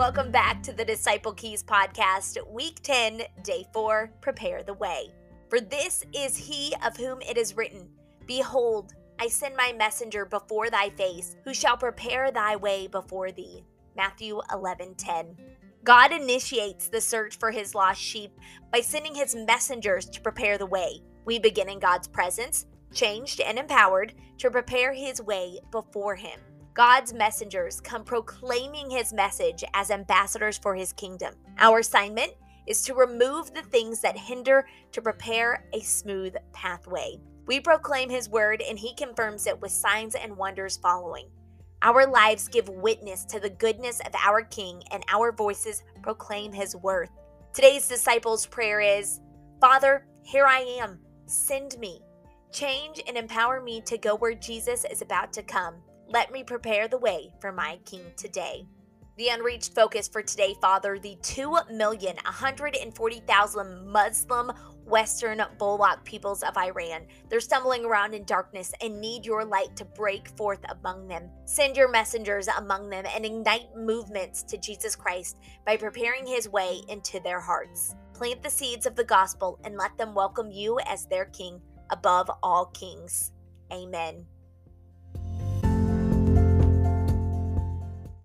welcome back to the Disciple Keys podcast, week 10, day 4 Prepare the Way. For this is he of whom it is written Behold, I send my messenger before thy face, who shall prepare thy way before thee. Matthew 11 10. God initiates the search for his lost sheep by sending his messengers to prepare the way. We begin in God's presence, changed and empowered to prepare his way before him. God's messengers come proclaiming his message as ambassadors for his kingdom. Our assignment is to remove the things that hinder to prepare a smooth pathway. We proclaim his word and he confirms it with signs and wonders following. Our lives give witness to the goodness of our King, and our voices proclaim his worth. Today's disciples' prayer is Father, here I am. Send me. Change and empower me to go where Jesus is about to come. Let me prepare the way for my King today. The unreached focus for today, Father, the 2,140,000 Muslim Western Bulwark peoples of Iran. They're stumbling around in darkness and need your light to break forth among them. Send your messengers among them and ignite movements to Jesus Christ by preparing his way into their hearts. Plant the seeds of the gospel and let them welcome you as their king above all kings. Amen.